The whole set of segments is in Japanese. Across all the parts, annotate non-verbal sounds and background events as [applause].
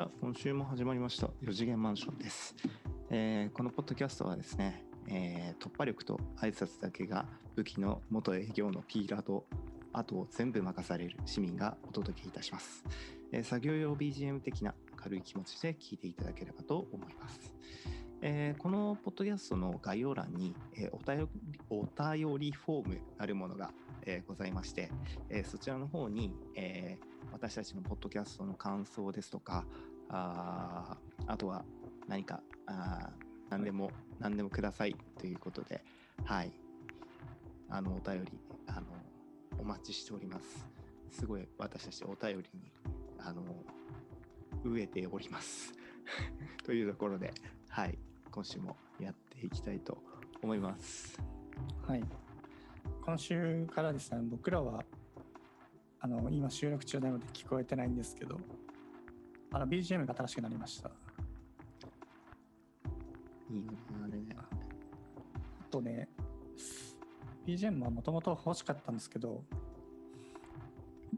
あ今週も始まりました4次元マンションです、えーこのポッドキャストはですね、えー突破力と挨拶だけが武器の元営業のピーラーとあとを全部任される市民がお届けいたします、えー作業用 BGM 的な軽い気持ちで聞いていただければと思います。えーこのポッドキャストの概要欄に、えーお便りお便りフォームなるものが、えーございまして、えーそちらの方に、えー私たちのポッドキャストの感想ですとかああとは何かあ何でも、何でもくださいということではい。あのお便りあのお待ちしております。すごい私たちお便りにあの飢えております。[laughs] というところではい。今週もやっていきたいと思います。はい。今週からですね、僕らは、あの、今収録中なので聞こえてないんですけど、あの、BGM が新しくなりました。あいいよねあれねとね、BGM はもともと欲しかったんですけど、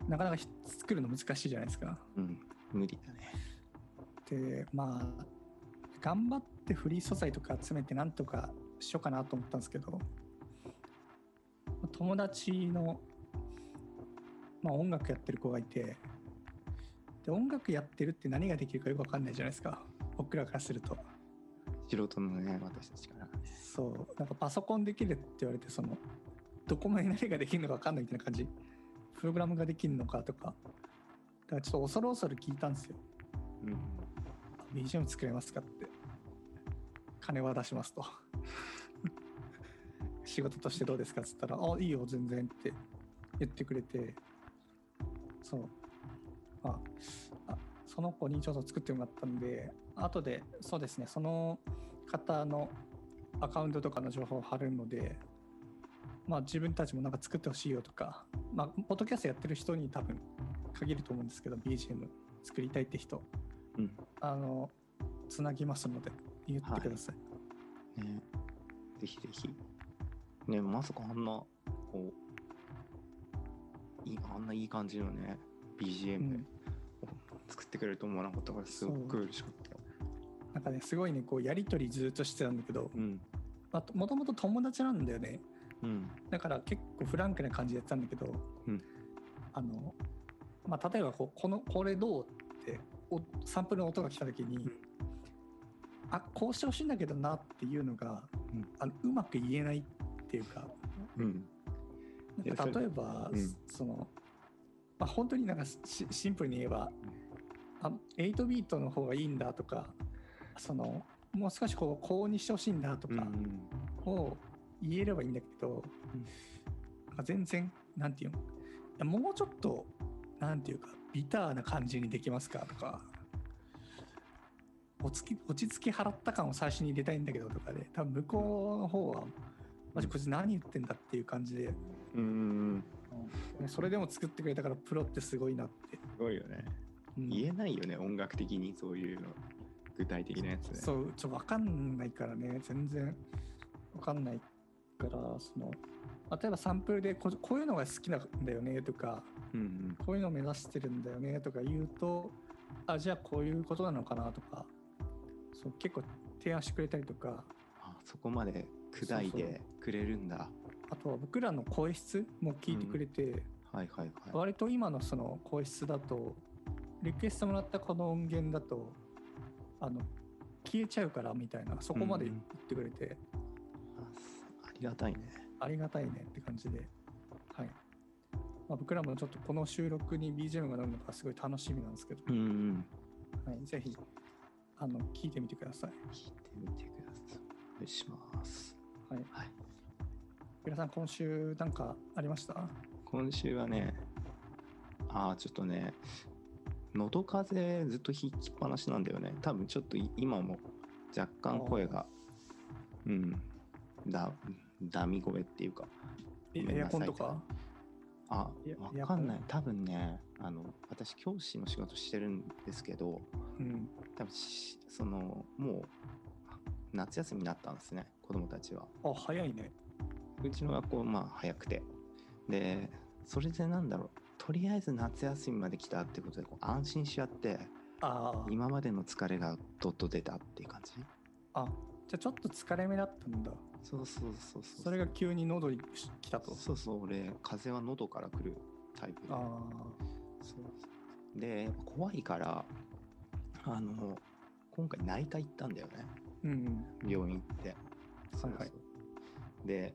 なかなかひ作るの難しいじゃないですか。うん無理だねで、まあ、頑張ってフリー素材とか集めてなんとかしようかなと思ったんですけど、友達の、まあ、音楽やってる子がいてで音楽やってるって何ができるかよく分かんないじゃないですか。僕らからすると。素人のね私たちから。そう。なんかパソコンできるって言われてそのどこまで何ができるのか分かんないみたいな感じ。プログラムができるのかとか。だからちょっと恐る恐る聞いたんですよ。うん。BGM 作れますかって。金は出しますと。[laughs] 仕事としてどうですかっつったら「あいいよ全然」って言ってくれて。そうまああその子にちょっと作ってもらったんで後でそうですねその方のアカウントとかの情報を貼るのでまあ自分たちもなんか作ってほしいよとかまあポッドキャストやってる人に多分限ると思うんですけど BGM 作りたいって人うん。あのつなぎますので言ってください、ね。ぜひぜひ。ねまさかあんなこういいあんないい感じのね BGM うん。を作ってくれると思わなかったからすごく嬉しかった。よなんかねすごいねこうやり取りずっとしてたんだけどうん。まあもともと友達なんだよね。うん。だから結構フランクな感じでやってたんだけど、うん。あのまあ例えばこうこのこれどうっておサンプルの音が来た時に、うん。あこうしてほしいんだけどなっていうのが、うん。あのうまく言えないっていうか。うん。例えば、うん。その、まあ、本当になんかシシンプルに言えば、あ8ビートの方がいいんだとかそのもう少しこう高音にしてほしいんだとかんを言えればいいんだけど、うん。全然なんていうの？もうちょっとなんていうかビターな感じにできますかとか落ち着き落ち着き払った感を最初に入れたいんだけどとかで多分向こうの方はマジこいつ何言ってんだっていう感じで。うんうん。うんそれでも作ってくれたからプロってすごいなって、すごいよね。うん。言えないよね音楽的にそういうの。具体的なやつねそうちょ分かんないからね。全然分かんないからその例えばサンプルでここういうのが好きなんだよねとかうんこういうのを目指してるんだよねとか言うとあじゃあこういうことなのかなとかそう結構提案してくれたりとか。あそこまで砕いてくれるんだあとは僕らの声質も聞いてくれて、はいはいはい。割と今のその声質だとリクエストもらったこの音源だとあの消えちゃうからみたいなそこまで言ってくれて、あありがたいね。ありがたいねって感じで、はい。まあ、僕らもちょっとこの収録に BGM がなるのがすごい楽しみなんですけど、うんうん。はい、ぜひあの聞いてみてください。聞いてみてください。お願いします。はい、はい皆さん今週なんかありました？今週はねああちょっとね喉風邪ずっとひきっぱなしなんだよね。多分ちょっとい今も若干声がうんだダミ声っていうかえエアコンとか？あわかんない。多分ねあの私教師の仕事してるんですけどうん。多分しそのもう夏休みになったんですね子供たちは。あ早いねうちの学校まあ早くて。でそれでなんだろう。とりあえず夏休みまで来たってことでこう安心しちゃってあー。今までの疲れがどっと出たっていう感じ。あじゃあちょっと疲れ目だったんだ。そうそうそうそうそれが急に喉に来たと。そうそう俺風邪は喉から来るタイプで。あそうで怖いからあの今回内科行ったんだよね。ーうん。病院行って。はいはい。そう。で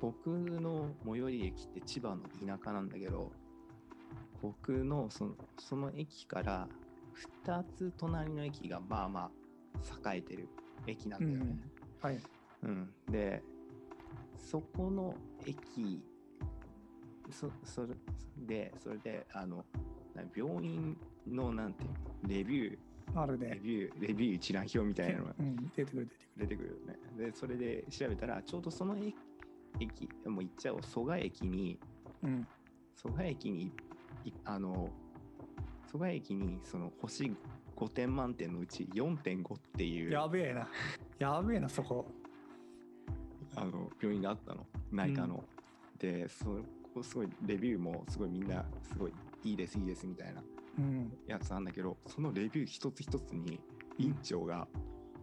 僕の最寄り駅って千葉の田舎なんだけど僕のそのその駅から2つ隣の駅がまあまあ栄えてる駅なんだよね、はい。うん、でそこの駅そそれでそれであのな病院のなんていうのレビューレあるね。ビューレビュー一覧表みたいなのがうん。出てくる出てくる。出てくるよね。でそれで調べたらちょうどその駅駅もう行っちゃおう。蘇我駅にうん。蘇我駅にいあの蘇我駅にその星5点満点のうち4.5っていう。やべえな。やべえなそこ。あの病院があったの。内科の、でそこすごいレビューもすごいみんなすごいいいですいいですみたいなうん。やつなんだけどそのレビュー一つ一つに院長が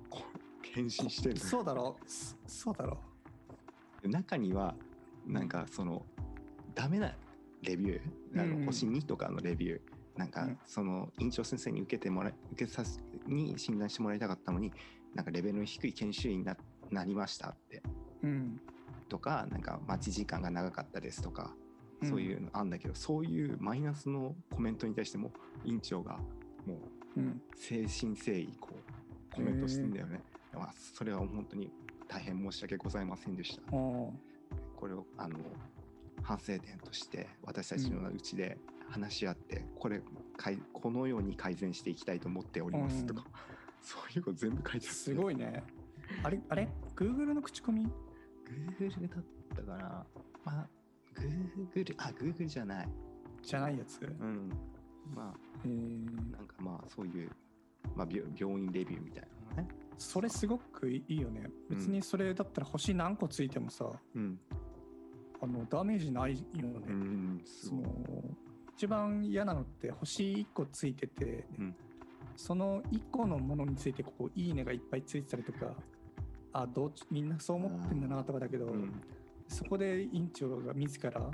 こう返信してるのそうだろ。そそうだろ中にはなんかそのダメなレビューあうん。の星2とかのレビューなんかうん。その院長先生に受けてもらい受けさすに診断してもらいたかったのになんかレベルの低い研修医にななりましたって。うん。とかなんか待ち時間が長かったですとかうん。そういうのあんだけど、そういうマイナスのコメントに対しても院長がもううん。誠心誠意こうコメントしてんだよね。まあ、それは本当に大変申し訳ございませんでした。これをあの反省点として私たちのうちで話し合って、これかいこのように改善していきたいと思っておりますとか、そういうこと全部書いてある。すごいねあれあれ？Google の口コミ？Google だったかなまあ Google あ Google じゃない。じゃないやつ？うん。まえーあなんかまあそういう、まあ、病病院レビューみたいなのね。それすごくいいよねうん別にそれだったら星何個ついてもさうん。あのダメージないよね、うん。すそ。の一番嫌なのって星1個ついてて、うんその1個のものについてこういいねがいっぱいついてたりとかあどっちみんなそう思ってんだなとかだけど、うん。そこで院長が自ら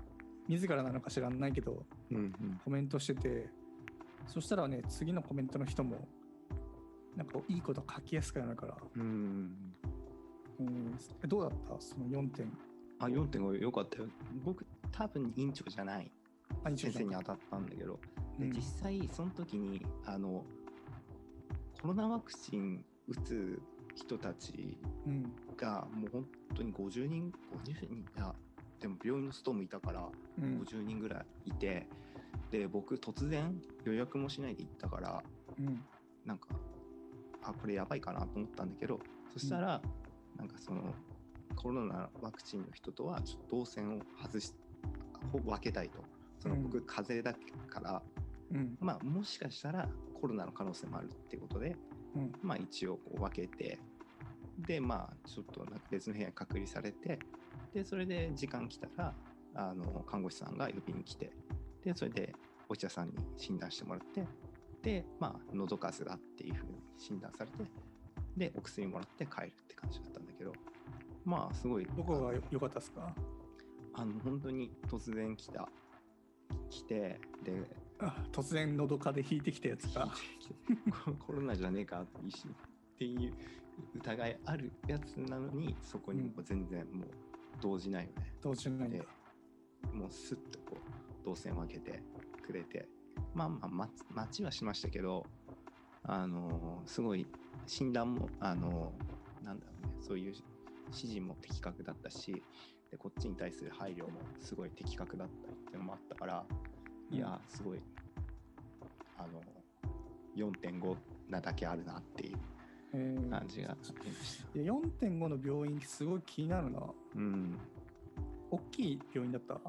自らなのか知らないけどうん。うん。コメントしててそしたらね次のコメントの人もなんかいいこと書きやすくなるから、うん。うん、どうだった？その4点。あ、4.5よかったよ。僕、多分院長じゃない。先生に当たったんだけど、でうん。実際その時にあのコロナワクチン打つ人たちうん。がもう本当に50人50人いやでも病院のストームいたからうん。50人ぐらいいて、で僕突然予約もしないで行ったからうん。なんかあこれやばいかなと思ったんだけどそしたら、なんかそのコロナワクチンの人とはちょっと動線を外しほ分けたいと。そのうん。僕風邪だから、うん。まあもしかしたらコロナの可能性もあるってことでうん。まあ一応こう分けてでまあちょっとなんか別の部屋に隔離されてでそれで時間来たらあの看護師さんが呼びに来てでそれでお医者さんに診断してもらってでまあ喉風邪だっていうふうに診断されてでお薬もらって帰るって感じだったんだけどまあすごいどこがよ良かったですか？あの本当に突然来た来てであ突然のどかで引いてきたやつか？コ [laughs] コロナじゃねえかっていう疑いあるやつなのにそこにもう全然もう動じないよね。どうしようもないんだ。でもうスッとこう動線分けてくれてまあまあ待つ待ちはしましたけどあのーすごい診断もあのーなんだろうねそういう指示も的確だったしでこっちに対する配慮もすごい的確だったりっていうのもあったからいやーすごいあの4.5なだけあるなっていうえー。感じがありました。いや4.5の病院すごい気になるな。うん。大きい病院だった？う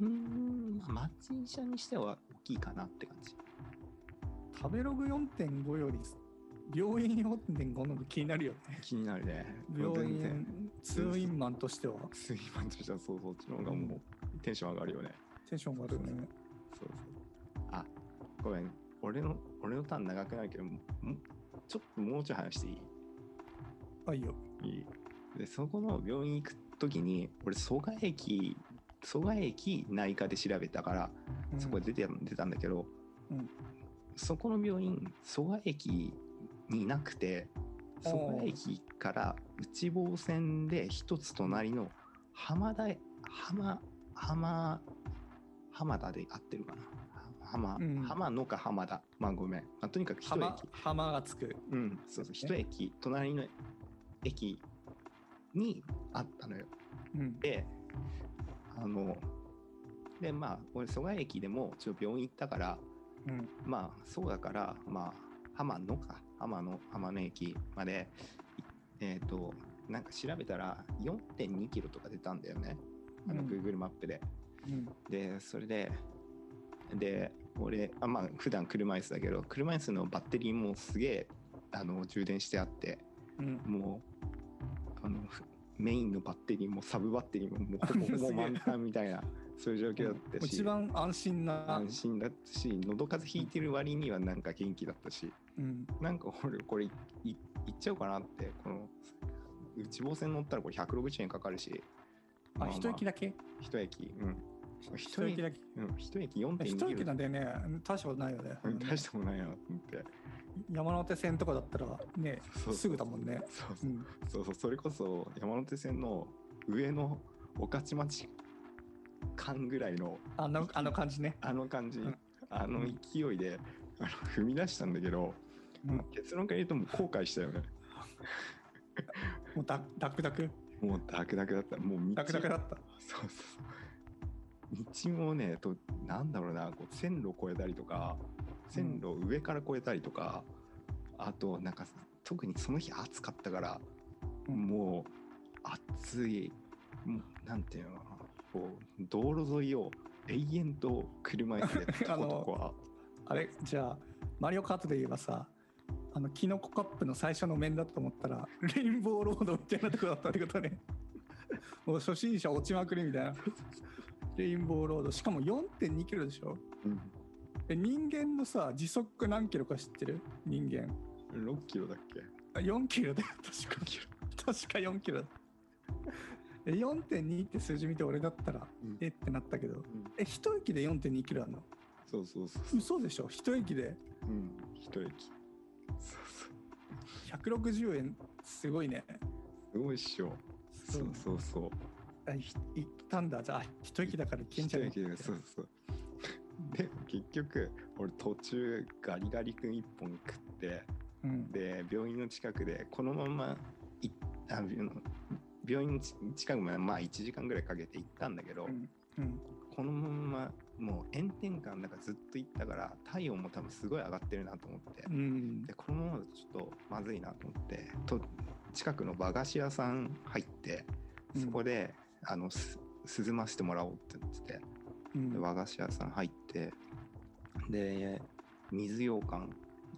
ーん、まあ、町医者にしては大きいかなって感じ。食べログ4.5より病院4.5の気になるよね気になるね。病院通院マンとしてはスイマンとしてはそうそっちの方がもうテンション上がるよね。テンションが上がるよねそうそう。あ、ごめん。俺の俺のターン長くなるけどもちょっともうちょい話していい？あいいよいいでそこの病院行く時に俺蘇我駅蘇我駅内科で調べたからそこで出て出たんだけど、うん。そこの病院蘇我駅にいなくて蘇我駅から内房線で一つ隣の浜田浜浜浜田で合ってるかな？浜,、うん。浜野か浜田。まあごめん、まあ、とにかく一駅。浜浜がつく。うん。そうそう。一駅隣の駅にあったのよ。うん。であのでまあ俺蘇我駅でもちょっと病院行ったからうん。まあそうだからまあ浜野か。浜野浜野駅までいえっ、となんか調べたら4.2キロとか出たんだよね。あのうん。Google マップで、うん。でそれでで俺あまあ普段車椅子だけど車椅子のバッテリーもすげえあの充電してあってうん。もうあのふメインのバッテリーもサブバッテリーももうほぼほぼすげえ満タンみたいな [laughs] そういう状況だったし。一番安心な。安心だったし喉風邪ひいてる割にはなんか元気だったし。うん。なんか俺これいっちゃおうかなってこの内房線乗ったらこれ160円かかるし。あ一駅だだけ？一駅うん。一一駅だけ？うん一駅4.2一キロ。駅なんでね大したことないよね。うん大したことないなと思って山手線とかだったらねそうすぐだもんね。そうそう。うん。そうそう。それこそ山手線の上の御徒町間ぐらいのあのあの感じね。あの感じ、うん。あの勢いであの踏み出したんだけど、うん。結論から言うともう後悔したよね。もうダダクダク？もうダクダクだった。もう道ダクダクだった。そうそうそう。道もねとなんだろうなこう線路を越えたりとか線路を上から越えたりとか、あとなんか特にその日暑かったから、うんもう暑いもうなんていうのかなこう道路沿いを永遠と車椅子でトコトコは。あれじゃあマリオカートで言えばさあのキノコカップの最初の面だと思ったらレインボーロードみたいなとこだったってことね。[laughs] もう初心者落ちまくりみたいな。レインボーロード。しかも4.2キロでしょ。うん。え人間のさ時速何キロか知ってる？人間6キロだっけ？あ4キロだよ。[laughs] 確か。キロ、確か4キロだ。え4.2って数字見て俺だったらうん。えってなったけど。うん。え一駅で4.2キロあるの？そうそうそうそう。嘘でしょ？一駅で。うん。一駅そう160円すごいね。そうすごいっしょ。そう。そうそうあい行ったんだじゃあ一駅だから行けんじゃね一駅でそうそう。で結局俺途中ガリガリ君一本食ってうん。で病院の近くでこのままいあの病院のち近くまでまあ1時間ぐらいかけて行ったんだけど、うん。うん。このままもう炎天下の中ずっと行ったから体温も多分すごい上がってるなと思って、うん。でこのままだとちょっとまずいなと思ってと近くの和菓子屋さん入ってそこで、あのす涼ませてもらおうって言っててうん。で和菓子屋さん入ってで水羊羹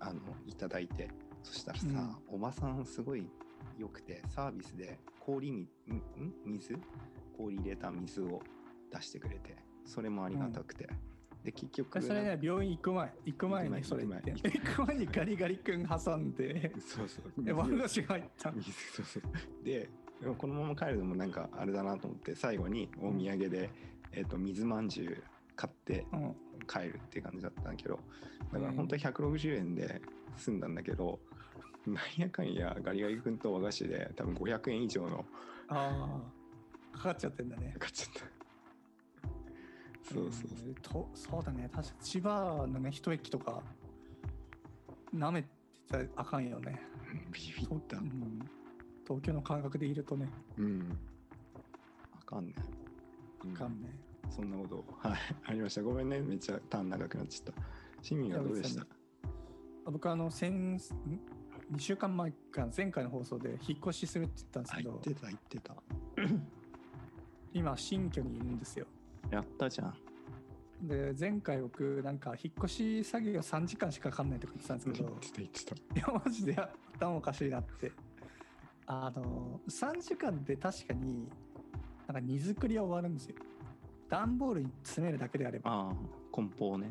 あのいただいてそしたらさ、おばさんすごい良くてサービスで氷みんん？水？氷入れた水を出してくれてそれもありがたくて、で結局それね病院行く前行く前行く前にそれ言って。行く前。行く前にガリガリ君挟んでそうそう。え和菓子が入った水そうそう。でこのまま帰るのもなんかあれだなと思って最後にお土産で、えっと水まんじゅう買ってうん帰るっていう感じだったんだけどだから本当は160円で済んだんだけど、なんやかんやガリガリ君と和菓子で多分500円以上のああかかっちゃってんだね。かかっちゃった。そうそうそう、んとそうだね。確か千葉のね一駅とかなめてたらあかんよね。ビビった。うん。東京の感覚でいるとね。うん。あかんね。あかんね、そんなことはいありました。ごめんね。めっちゃターン長くなっちゃった。市民はどうでした？い僕あの先ん？2週間前か前回の放送で引っ越しするって言ったんですあけど言ってた言ってた。[clears throat] 今新居にいるんですよ。やったじゃん。で前回僕なんか引っ越し作業3時間しかかかんないとか言ってたんですけど言ってた言ってた。いやマジで頭おかしいなって。あの3時間で確かになんか荷造りは終わるんですよ段ボールに詰めるだけであればああ梱包ね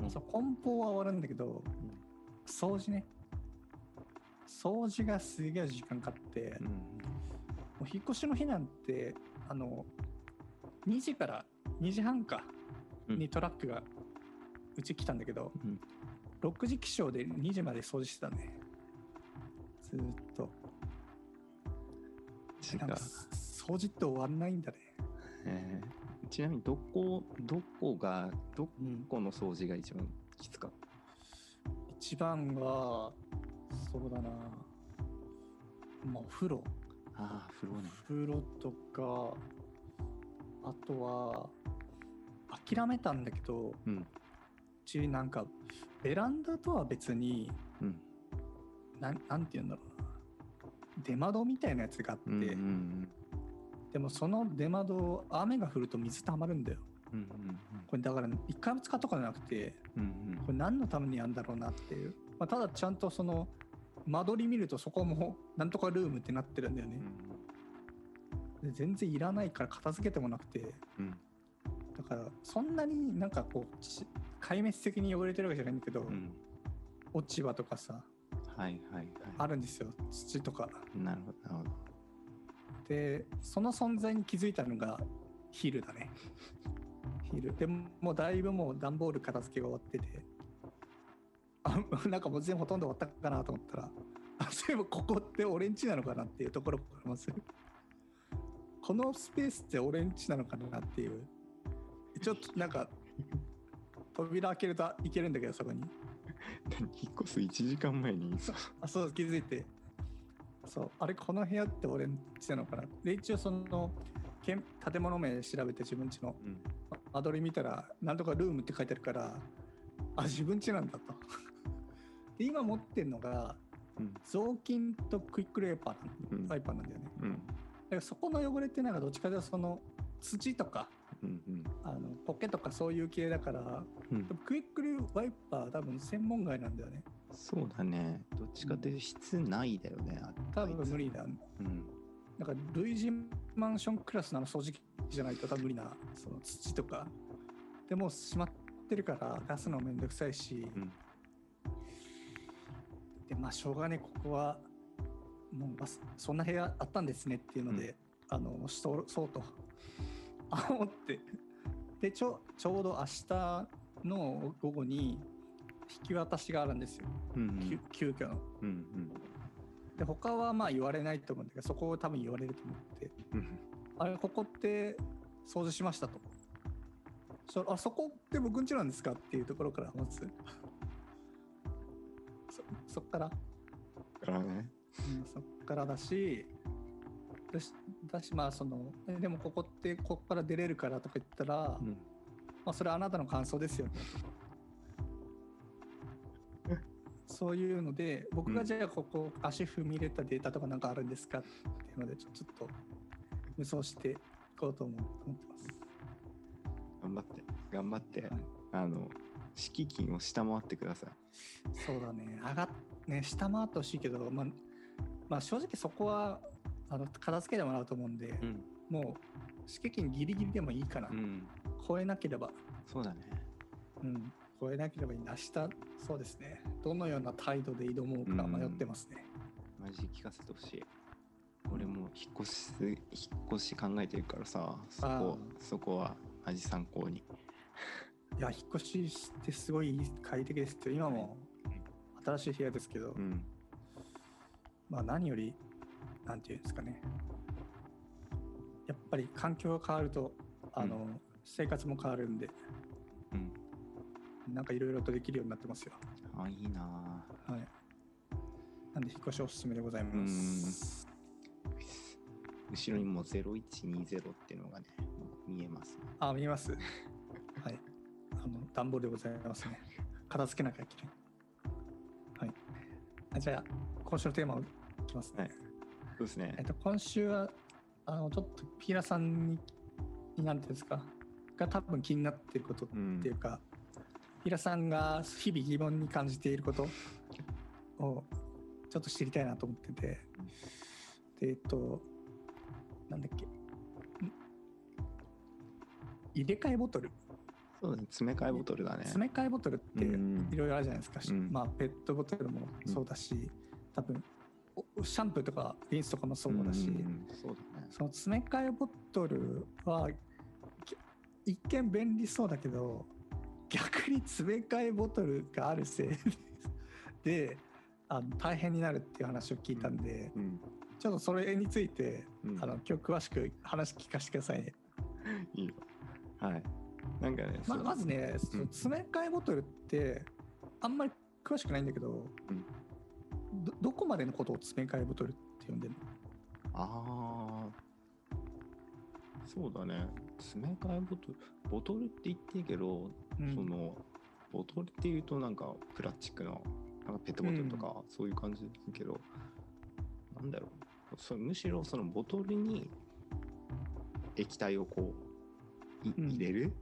うんそう梱包は終わるんだけど、掃除ね。掃除がすげえ時間かかって、うんもう引っ越しの日なんて、あの、2時から2時半かうんにトラックがうち来たんだけど、うん6時起床で2時まで掃除してたね。ずーっと。違うなんか掃除って終わんないんだね。えーちなみにどこどこがどうん、この掃除が一番きつかっ一番は、そうだな。まあ、お風呂。たああ風呂ね風呂とか、あとは、諦めたんだけど、ううんちなんか、ベランダとは別に、うんなんなんて言うんだろうな。出窓みたいなやつがあって、うんうんでもその出窓、雨が降ると水溜まるんだよ。うんうんこれだから、一回も使っとなくて、うんうん。これ何のためにやるんだろうなっていう。まあ、ただちゃんとその、間取り見るとそこもなんとかルームってなってるんだよね。で全然いらないから片付けてもなくて、うん。だからそんなになんかこうち壊滅的に汚れてるわけじゃないんだけど、うん。落ち葉とかさはいはいあはるんですよ。土とか。いなるほどなるほどでその存在に気づいたのがヒルだね。ヒル。でももうだいぶもう段ボール片付けが終わっててあなんかもう全部ほとんど終わったかなと思ったらあそういえばここって俺んちなのかなっていうところからまずこのスペースって俺んちなのかなっていう。ちょっとなんか扉開けるといけるんだけどそこに。[laughs] 引っ越す1時間前に。さあそう気づいてそうあれこの部屋って俺んちなのかな？で一応その建物名調べて自分ちの。うん。間取り見たらなんとかルームって書いてあるからあ自分ちなんだと。で今持ってるのがうん。雑巾とクイックルワイパーうん。ワイパーなんだよね。うん。だからそこの汚れってなんかどっちかというとその土とかうんうん。あのポケとかそういう系だからうん。クイックルワイパー多分専門外なんだよねそうだね。どっちかっていうと室内だよねあ多分無理だ。うん。なんか類似マンションクラスのあの掃除機じゃないと多分無理なその土とか。でもう閉まってるから出すのめんどくさいし、うん。でまあしょうがねここはもうまあそそんな部屋あったんですねっていうので、あのしとそうと。あ思って。でちょちょうど明日の午後に引き渡しがあるんですよ、うん急急遽の。うんで他はまあ言われないと思うんだけどそこを多分言われると思って。うんあれここって掃除しましたと。そあそこって僕んちなんですかっていうところからまず [laughs] そそっから。だからね。うんそっからだし、だし、だしまあその、えでもここってここから出れるからとか言ったら、うん。まあそれはあなたの感想ですよね。そういうので、僕がじゃあここ足踏み入れたデータとかなんかあるんですかっていうので、ちょっと無双していこうと思思ってます。頑張って頑張って、はい。あの敷金を下回ってください。そうだね、上がっね、下回ってほしいけど、まあ、まあ正直そこはあの片付けてもらうと思うんで、うん。もう敷金ギリギリでもいいかな。うん。超えなければ、そうだね。うん、超えなければいいな。明日、そうですね。どのような態度で挑もうか迷ってますね。マジで聞かせてほしい。俺も引っ越し引っ越し考えてるからさそあこそこはマジ参考に。いや、引っ越ししてすごい快適ですけど、今も新しい部屋ですけど、うん。まあ何より、なんていうんですかね。やっぱり環境が変わると、あの、生活も変わるんで、うんなんかいろいろとできるようになってますよ。あいいなあはい。なんで引っ越しおすすめでございます。後ろにもう0120っていうのがね見えますねあ、見えます。はい。あの、暖房でございますね。片付けなきゃいけない。はい。あじゃあ、今週のテーマをいきますね。はいそうですねえっと、今週は、あの、ちょっとピーラさんに、になんていうんですか、が多分気になっていることっうんていうか、ピーラさんが日々疑問に感じていることをちょっと知りたいなと思ってて、で、えっと、なんだっけ、ん入れ替えボトル。そそうだね。詰め替えボトルだね。詰め替えボトルってうん。いろいろあるじゃないですか、うん。まあペットボトルもそうだし、多分おシャンプーとかリンスとかもそうだし、ん。ん。そうだね。その詰め替えボトルはき一見便利そうだけど逆に詰め替えボトルがあるせいで [laughs] あの大変になるっていう話を聞いたんで、うん。ちょっとそれについて、うん。あの今日詳しく話聞かせてくださいね。[laughs] いいよ。はい。なんかねままずね、その詰め替えボトルってあんまり詳しくないんだけど、どどこまでのことを詰め替えボトルって呼んでるの？ああそうだね。詰め替えボトルボトルって言っていいけど、うん。そのボトルっていうとなんかプラスチックのなんかペットボトルとかそういう感じだけど、なんだろう。そむしろそのボトルに液体をこう入れる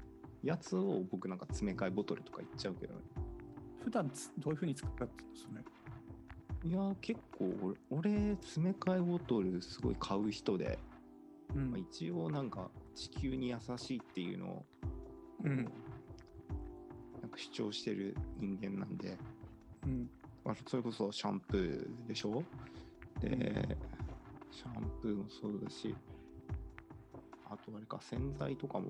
やつを僕なんか詰め替えボトルとか言っちゃうけどね。普段つどういうふうに使ってるんですね。いや結構俺俺詰め替えボトルすごい買う人で、うん。まあ、一応なんか地球に優しいっていうのを、うん。なんか主張してる人間なんで、うん。まあ、それこそシャンプーでしょ？で、シャンプーもそうだしあとあれか洗剤とかも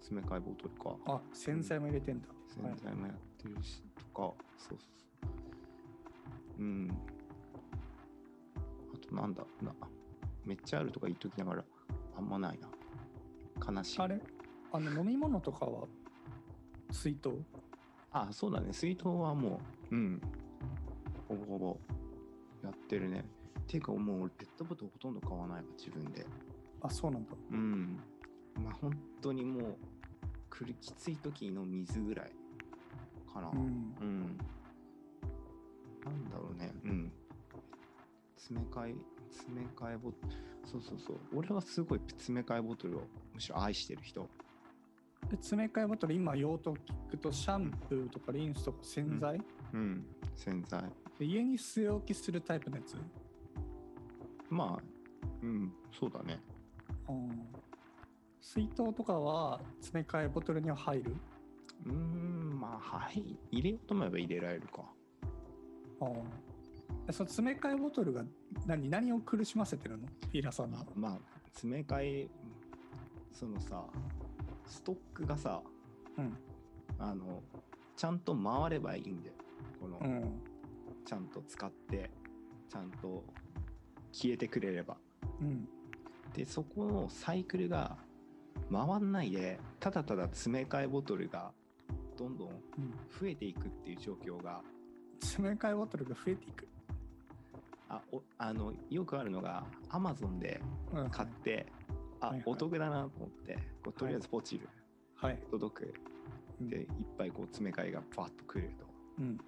詰め替えボトルか。あ洗剤も入れてんだ。洗はい剤もやってるし、とか。そうそうそう。うん。あとなんだなめっちゃあるとか言っときながらあんまないな。悲しい。あれ？あの飲み物とかは水筒？あそうだね。水筒はもううん。ほぼほぼやってるね。ていうかもう俺ペットボトルほとんど買わないわ自分で。あそうなんだ。うん。まあ本当にもうくるきつい時の水ぐらいかな。うん。うん。なんだろうね。うん。詰め替え、詰め替えボトル。そうそうそう。俺はすごい詰め替えボトルをむしろ愛してる人。で詰め替えボトル今用途聞くとシャンプーとかリンスとか洗剤、うん。洗剤。で家に据え置きするタイプのやつ？まあ、うん、そうだね。うん水筒とかは詰め替えボトルには入る？うーん、まあ、はい。入れようと思えば入れられるか。ああその詰め替えボトルが何何を苦しませてるの？ピーラさんが。まあ、詰め替え、そのさ、ストックがさ、うん。あの、ちゃんと回ればいいんだよ。この、うん。ちゃんと使って、ちゃんと消えてくれれば。うん。でそこのサイクルが回んないでただただ詰め替えボトルがどんどん、増えていくっていう状況が詰め替えボトルが増えていく。あのよくあるのがアマゾンでうん、買って、あ、はいはいお得だなと思ってこうとりあえずポチる、はい。届くうんでいっぱいこう詰め替えがバッとくるうん。と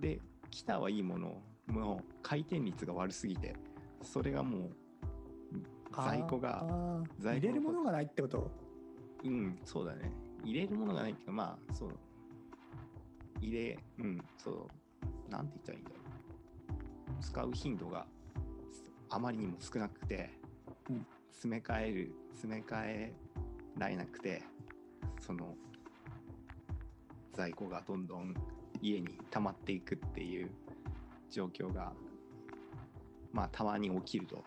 で来たはいいものもう回転率が悪すぎてそれがもう在庫あがー在庫入れるものがないってこと？うん、そうだね。入れるものがないけど、まあ、そう。入れ、うん、そう。なんて言ったらいいんだろう。使う頻度があまりにも少なくて、うん。詰め替える、詰め替えられなくて、その、在庫がどんどん家に溜まっていくっていう状況が、まあ、たまに起きると。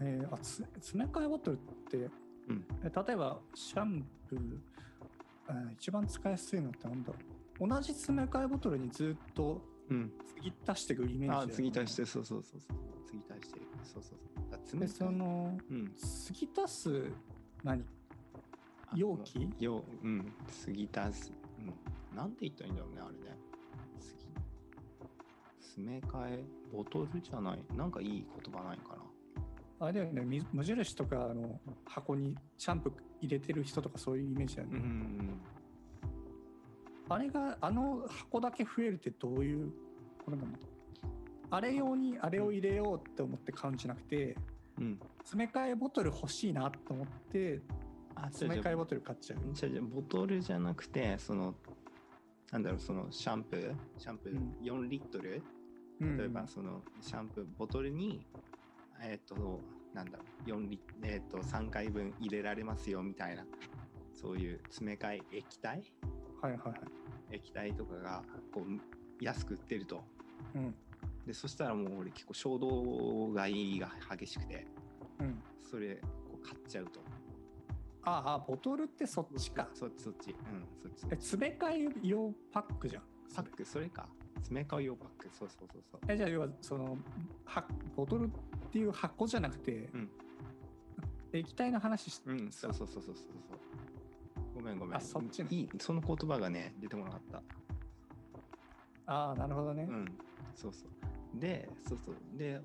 えーあつ詰め替えボトルって、うん。え例えばシャンプー、あー一番使いやすいのってなんだろう。同じ詰め替えボトルにずっとうん。継ぎ足していくイメージね、継ぎ足して、そうそうそうそう。継ぎ足してる。そうそうそう。だ詰めそのうん。継ぎ足す何？あ容器？ようん、継ぎ足す。うん。なんて言ったらいいんだろうね、あれね。継ぎ詰め替え、ボトルじゃない。なんかいい言葉ないかな。あれだよねみ無印とかの箱にシャンプー入れてる人とかそういうイメージだよね、うん。あれがあの箱だけ増えるってどういうこれなのあれ用にあれを入れようって思って買うんじゃなくてうん。詰め替えボトル欲しいなと思ってあ、詰め替えボトトル買っちゃう。じゃあじゃあボトルじゃなくて、その、なんだろう、そのシャンプー、シャンプうん。ー4リットル、うん。例えばそのシャンプーボトルに、えっ、と、なんだろう、4リッえっ、と、3回分入れられますよみたいな、そういう詰め替え液体？はいはいはい。液体とかがこう安く売ってるとうん。でそしたらもう俺結構衝動買いが激しくてうん。それこう買っちゃうとああ、ボトルってそっちか。そっちそっちうんそっちえ、ち詰め替え用パックじゃん。パックそれか詰め替え用パックそうそうそうそうえ、じゃあ要は、その、はボトルっていう箱じゃなくて、うん液体の話しうんそうそうそうそうそうそうごめんごめん。あそっちね。いいその言葉がね出てこなかった。ああ、なるほどね。うん。そうそう。でそうそう。で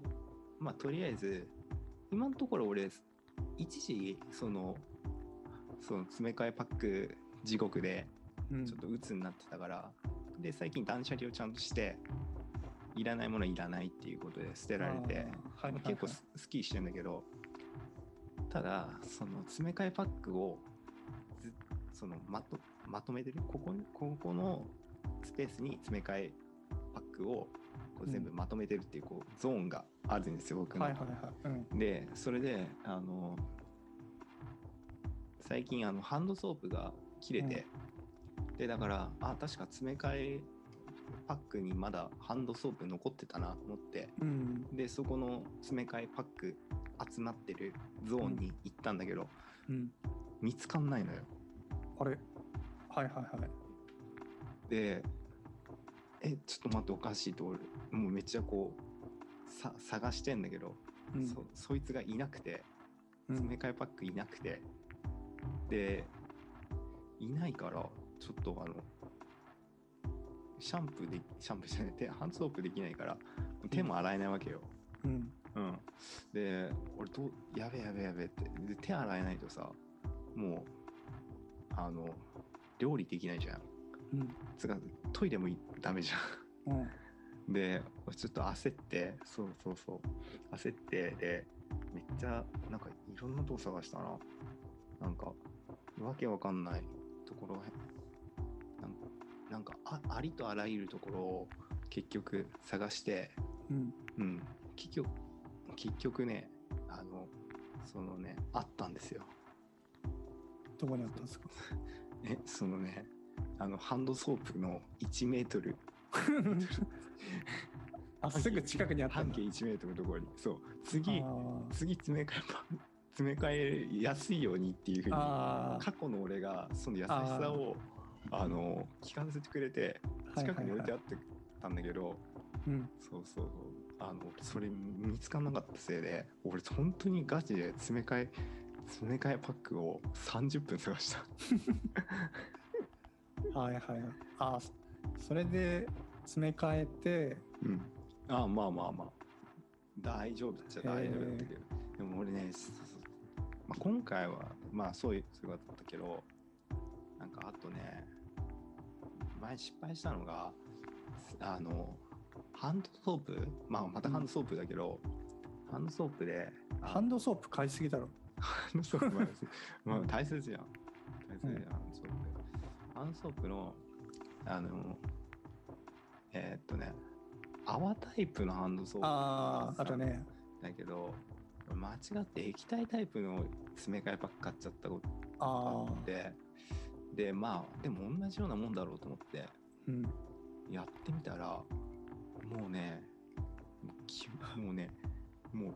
まあとりあえず今のところ俺一時そのその詰め替えパック地獄でうん。ちょっと鬱になってたから、で最近断捨離をちゃんとしていらないものはいらないっていうことで捨てられて、はい結構すスッキリしてんだけどただその詰め替えパックをずそのまとまとめてるここにここのスペースに詰め替えパックをこう全部まとめてるっていうこうゾーンがあるんですよ僕の。はいはいはい。うん。でそれであの最近あのハンドソープが切れて、でだからあ確か詰め替えパックにまだハンドソープ残ってたなと思ってうん。でそこの詰め替えパック集まってるゾーンに行ったんだけど、うん。見つかんないのよあれ？はいはいはい。でえちょっと待っておかしいと俺もうめっちゃこうさ探してんだけど、うん。そそいつがいなくてうん。詰め替えパックいなくて、でいないからちょっとあのシャンプーでシャンプーじゃない手ハンドソープできないから手も洗えないわけよ、うん。うん、で俺どうやべえやべえやべえってで手洗えないとさもうあの料理できないじゃん。うん。つうかトイレもいダメじゃん。うん。で俺ちょっと焦ってそうそうそう。焦ってでめっちゃなんかいろんなとこ探したな。なんかわけわかんない。ところなんかなんかあありとあらゆるところを結局探して。うん。うん。結局結局ねあのそのねあったんですよどこにあったんですか？[laughs] えそのねあのハンドソープの1メートル。[laughs] あ、すぐ近くにあった半径。1メートルのところに。そう。次次詰め替えパ詰め替えやすいようにっていうふうに過去の俺がその優しさをあの聞かせてくれてはい近くに置いてあはってたんだけど、うん。そうそうそう。あのそれ見つからなかったせいで俺本当にガチで詰め替え詰め替えパックを30分探した。[laughs] はいはいはい。あ、そそれで詰め替えて、うん。あまあまあまあ。大丈夫っちゃ大丈夫だったけど、でも俺ねまあ、今回はまあそういう姿だったけどなんかあとね前失敗したのがあのハンドソープ？まあまたハンドソープだけど、ハンドソープであハンドソープ買いすぎだろ。ハンドソープはまあ大切じゃん。大切じゃん、ハンドソープハンドソープのあのえーっとね泡タイプのハンドソープああ、あとね。だけど間違って液体タイプの詰め替えパック買っちゃったことがあっ。てでまあでも同じようなもんだろうと思ってうん。やってみたらもうねきもうねもう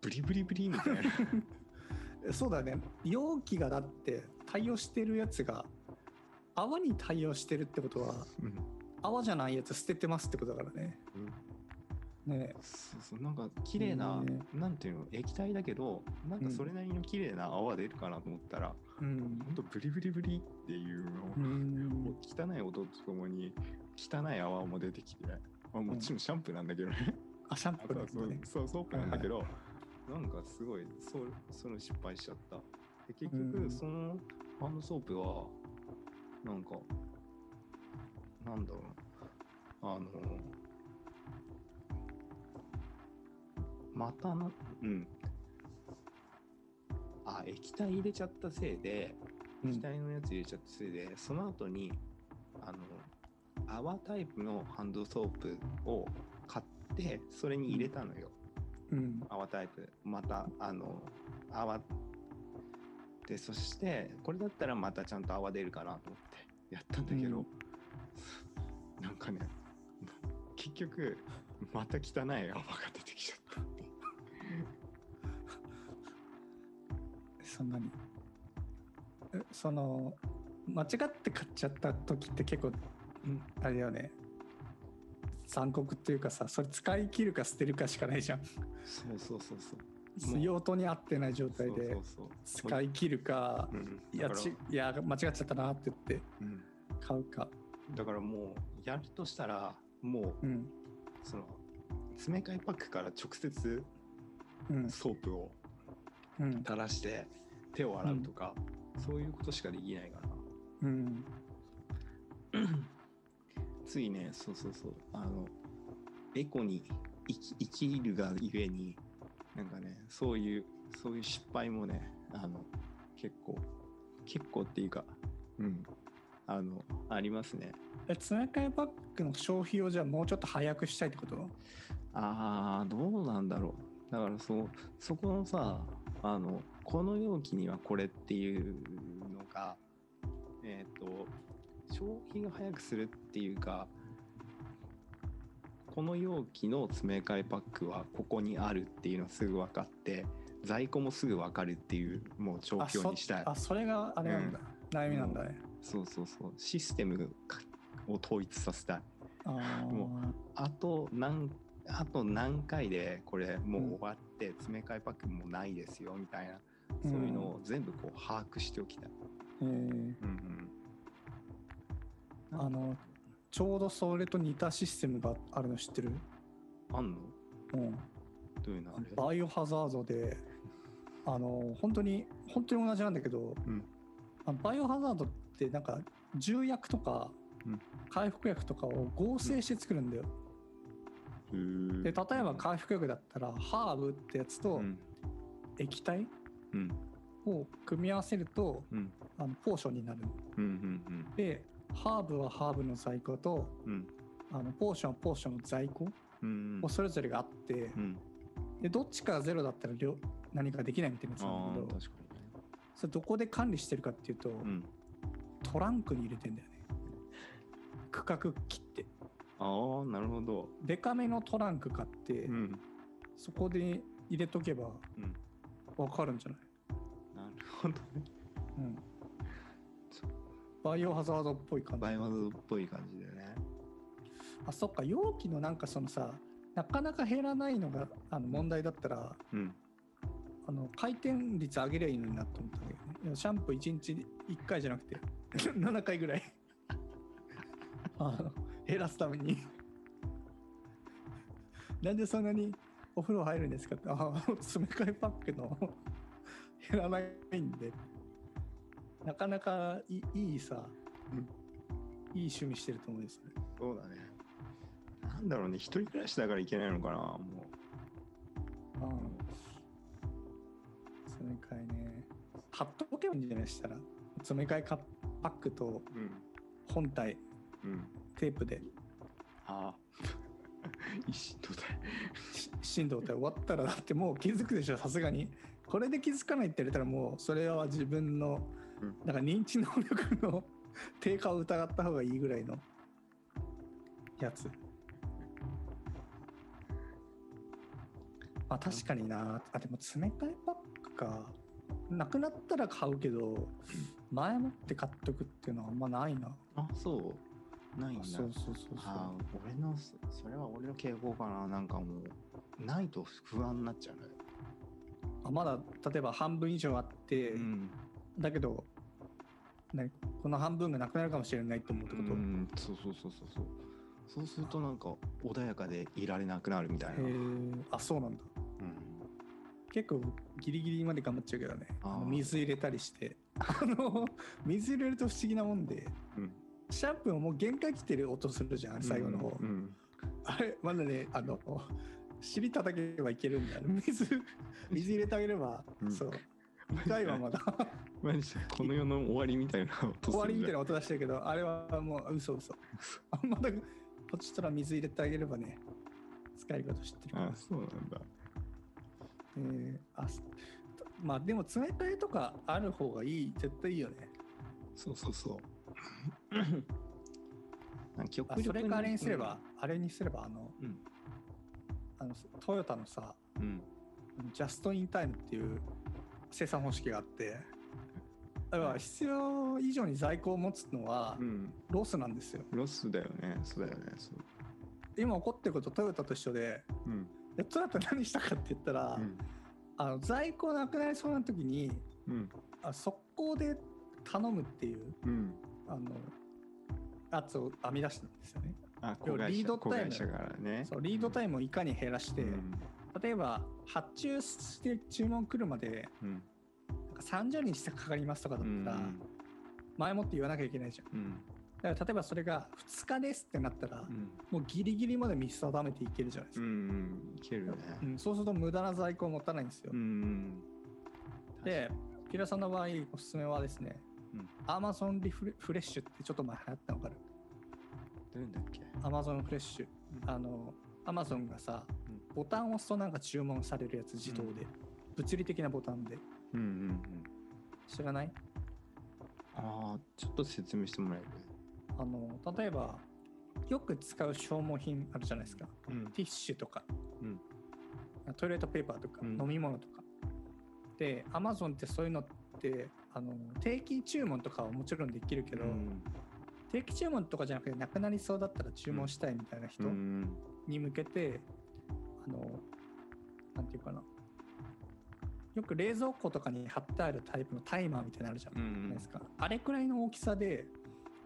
ブリブリブリみたいな [laughs] そうだね。容器がだって対応してるやつが泡に対応してるってことはうん泡じゃないやつ捨ててますってことだからね。うんねそうそうなんか綺麗な、ねなんていうの液体だけどなんかそれなりの綺麗な泡出るかなと思ったら、うん。ほんとブリブリブリっていうのを、うん。汚い音とともに汚い泡も出てきて、まあ、もちろんシャンプーなんだけどね、あ、シャンプーだそうね。そうソープなんだけど、なんかすごいそうその失敗しちゃった。で結局、うん。そのハンドソープはなんかなんだろうな。あのまたなうん。あ液体入れちゃったせいでうん。液体のやつ入れちゃったせいで、その後にあの泡タイプのハンドソープを買ってそれに入れたのよ、うん。泡タイプ。またあの泡でそしてこれだったらまたちゃんと泡出るかなと思ってやったんだけど、なんかね結局また汚い泡が出てきちゃった。そんなに。えその間違って買っちゃった時って結構うんあれだよね残酷っていうかさそれ使い切るか捨てるかしかないじゃん。そうそうそうそう。用途に合ってない状態で使い切るかうん。いやちいや間違っちゃったなって言ってうん。買うか。だからもうやるとしたらもううん。その詰め替えパックから直接うん。ソープをうん。垂らして手を洗うとか、そういうことしかできないからうん [laughs] ついねそうそうそう。あのエコに生き生きるがゆえになんかねそういうそういう失敗もねあの結構結構っていうかうん。あのありますね。え詰め替えパックの消費をじゃあもうちょっと早くしたいってこと？あーどうなんだろう。だからそうそこのさあのこの容器にはこれっていう消費が早くするっていうかこの容器の詰め替えパックはここにあるっていうのはすぐ分かって在庫もすぐ分かるっていうもう状況にしたい。あそれがあれなんだ、悩みなんだね。そうそうそう。システムを統一させたい。もあと何あと何回でこれもう終わって詰め替えパックもないですよみたいな、そういうのを全部こう把握しておきたい。えー。うんうん、あのちょうどそれと似たシステムがあるの知ってる、あんの？うん、どういうの？バイオハザードであの本当に本当に同じなんだけど、うん。バイオハザードってなんか重薬とかうん。回復薬とかを合成して作るんだよ、へー。で例えば回復薬だったらハーブってやつとうん。液体うん。を組み合わせるとうん。あのポーションになるうんうん。でハーブはハーブの在庫とうん。あのポーションはポーションの在庫うんをそれぞれがあって、うん。でどっちかゼロだったら両何かできないみたいなやつあなんだけどー確かそれどこで管理してるかっていうと、トランクに入れてんだよね。区画切って。ああなるほど。デカめのトランク買って、うん。そこで入れとけばうん。わかるんじゃない、なるほどね。うん、バイオハザードっぽい感じ。バイオハザードっぽい感じでね。あそっか容器のなんかそのさなかなか減らないのがあの問題だったらうん。あの回転率上げりゃいいのになと思ったんだけどねシャンプー1日1回じゃなくて [laughs] 7回ぐらい。[laughs] あの減らすために。なんでそんなにお風呂入るんですかって。ああ詰め替えパックの減らないんでなかなかいいいいさ、うんいい趣味してると思うんですねそうだね。なんだろうね、一人暮らしだからいけないのかな、もああ詰め替えね貼っとけばいいんじゃないでしたら詰め替えカパックと。本体うん。テープでああ。[laughs] 一心同体。し振動体終わったらだってもう気づくでしょさすがにこれで気づかないって言われたらもうそれは自分のうんなんか認知能力の [laughs] 低下を疑った方がいいぐらいのやつ。まあ確かにな。あでも詰め替えパックか。なくなったら買うけど前もって買っとくっていうのはあんまないな。あ、そう。ないんだ。そうそうそうそう。あー俺のそそれは俺の傾向かな。なんかもうないと不安になっちゃうね。あまだ例えば半分以上あって、うん、だけど、ね、この半分がなくなるかもしれないと思うってこと、うん、そうそうそうそうそう。そうするとなんか穏やかでいられなくなるみたいな、あそうなんだ。うん、結構ギリギリまで頑張っちゃうけどね。あ水入れたりして。あの水入れると不思議なもんで。うん。シャンプーももう限界来てる音するじゃん最後の方、うんあれまだねあの尻叩けばいけるんだよ水水入れてあげれば、うん。そう2回はまだ。マジでこの世の終わりみたいな音終わりみたいなな音出してるけどあれはもう嘘嘘。あまだこっちから水入れてあげればね使えること知ってるあそうなんだ。えーあすまあでも詰め替えとかある方がいい絶対いいよね。そうそうそう。[clears throat] あそれかあれにすれば、あれにすればあのうん。あのトヨタのさうん。ジャストインタイムっていう生産方式があって。だから必要以上に在庫を持つのはうん。ロスなんですよ。ロスだよね。そうだよね。そう。今起こってることトヨタと一緒でうん。でトヨタ何したかって言ったら、うん。あの在庫なくなりそうな時にうん。あ速攻で頼むっていううん。あのやつを編み出したんですよね。あリードタイム。ね。そうリードタイムをいかに減らして、うん例えば発注して注文来るまでうん。なんか30日かかりますとかだったら、前もって言わなきゃいけないじゃん。うん。だから例えばそれが2日ですってなったら、うん。もうギリギリまで見定めていけるじゃないですか。うんうん。いけるね。うん。そうすると無駄な在庫を持たないんですよ。うんで、ピラさんの場合、おすすめはですね、うん。Amazon リフレフレッシュってちょっと前流行ったのかる？どういうんだっけ Amazon フレッシュ。あの、Amazon がさ、うん。ボタンを押すとなんか注文されるやつ自動で。物理的なボタンで。うんうんうん。知らない？ああちょっと説明してもらえる？あの、例えば、よく使う消耗品あるじゃないですか。うん。ティッシュとか、うん。トイレットペーパーとか、うん。飲み物とか。で、Amazon ってそういうのって、あの定期注文とかはもちろんできるけど、うん。定期注文とかじゃなくてなくなりそうだったら注文したいみたいな人うんに向けて、あのなんていうかな。よく冷蔵庫とかに貼ってあるタイプのタイマーみたいなのあるじゃうんうん。ないですか、あれくらいの大きさで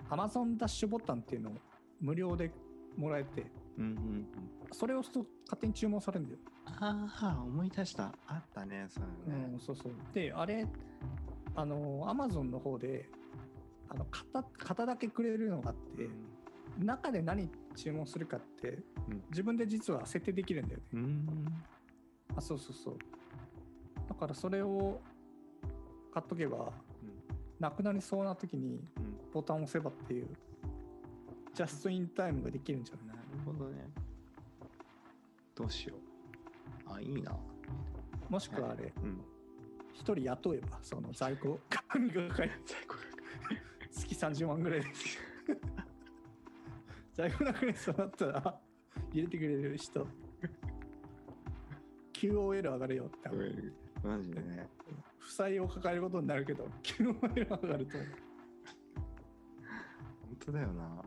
Amazon ダッシュボタンっていうのを無料でもらえてうんうんうん。それを押すと勝手に注文されるんだよ、ああ思い出した。あったねそういうのね。うん、そうそう。であれあの Amazon の方であの型型だけくれるのがあって、中で何注文するかって、うん自分で実は設定できるんだよね。うん。あ、そうそうそう。だからそれを買っとけば、なくなりそうな時にうん。ボタンを押せばっていう、ジャストインタイムができるんじゃない？なるほどね。どうしよう。あいいな。もしくはあれ、うん。一人雇えば、その在庫管理係、最高月30万ぐらいです。[laughs] 在庫なくなりそうだったら、入れてくれる人。QOL 上がるよって。思う。マジでね。負債を抱えることになるけど QOL 上がると。本当だよな。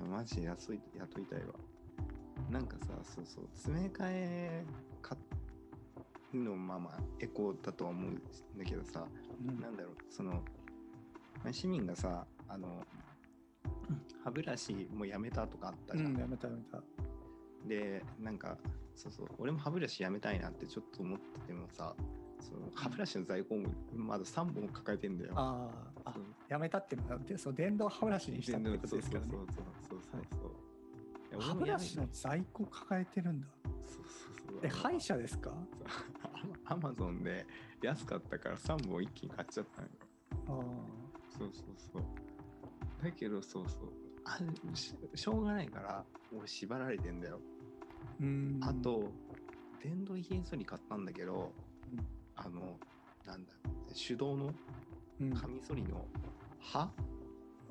うん。マジで雇い雇いたいわなんかさそうそう。詰め替えのまあまあエコだとは思うんだけどさ。なんだろう。そのまあ市民がさあの歯ブラシもうやめたとかあったじゃん、うん、やめたやめた。でなんかそうそう俺も歯ブラシやめたいなってちょっと思っててもさその歯ブラシの在庫もまだ3本抱えてんだよ。あーあやめたっていうのは、でそう電動歯ブラシにしたってことですからね。そう。そうそうそうそうそう歯ブラシの在庫抱えてるんだ。そうそうそう。え、歯医者ですか？アマゾンで安かったから3本一気に買っちゃったのよ。あそうそうそうだけどそうそう。あししょうがないから俺縛られてんだよ。ーうん。あと電動ひげ剃り買ったんだけど、うんあのなんだ手動のうん、カミソリの刃、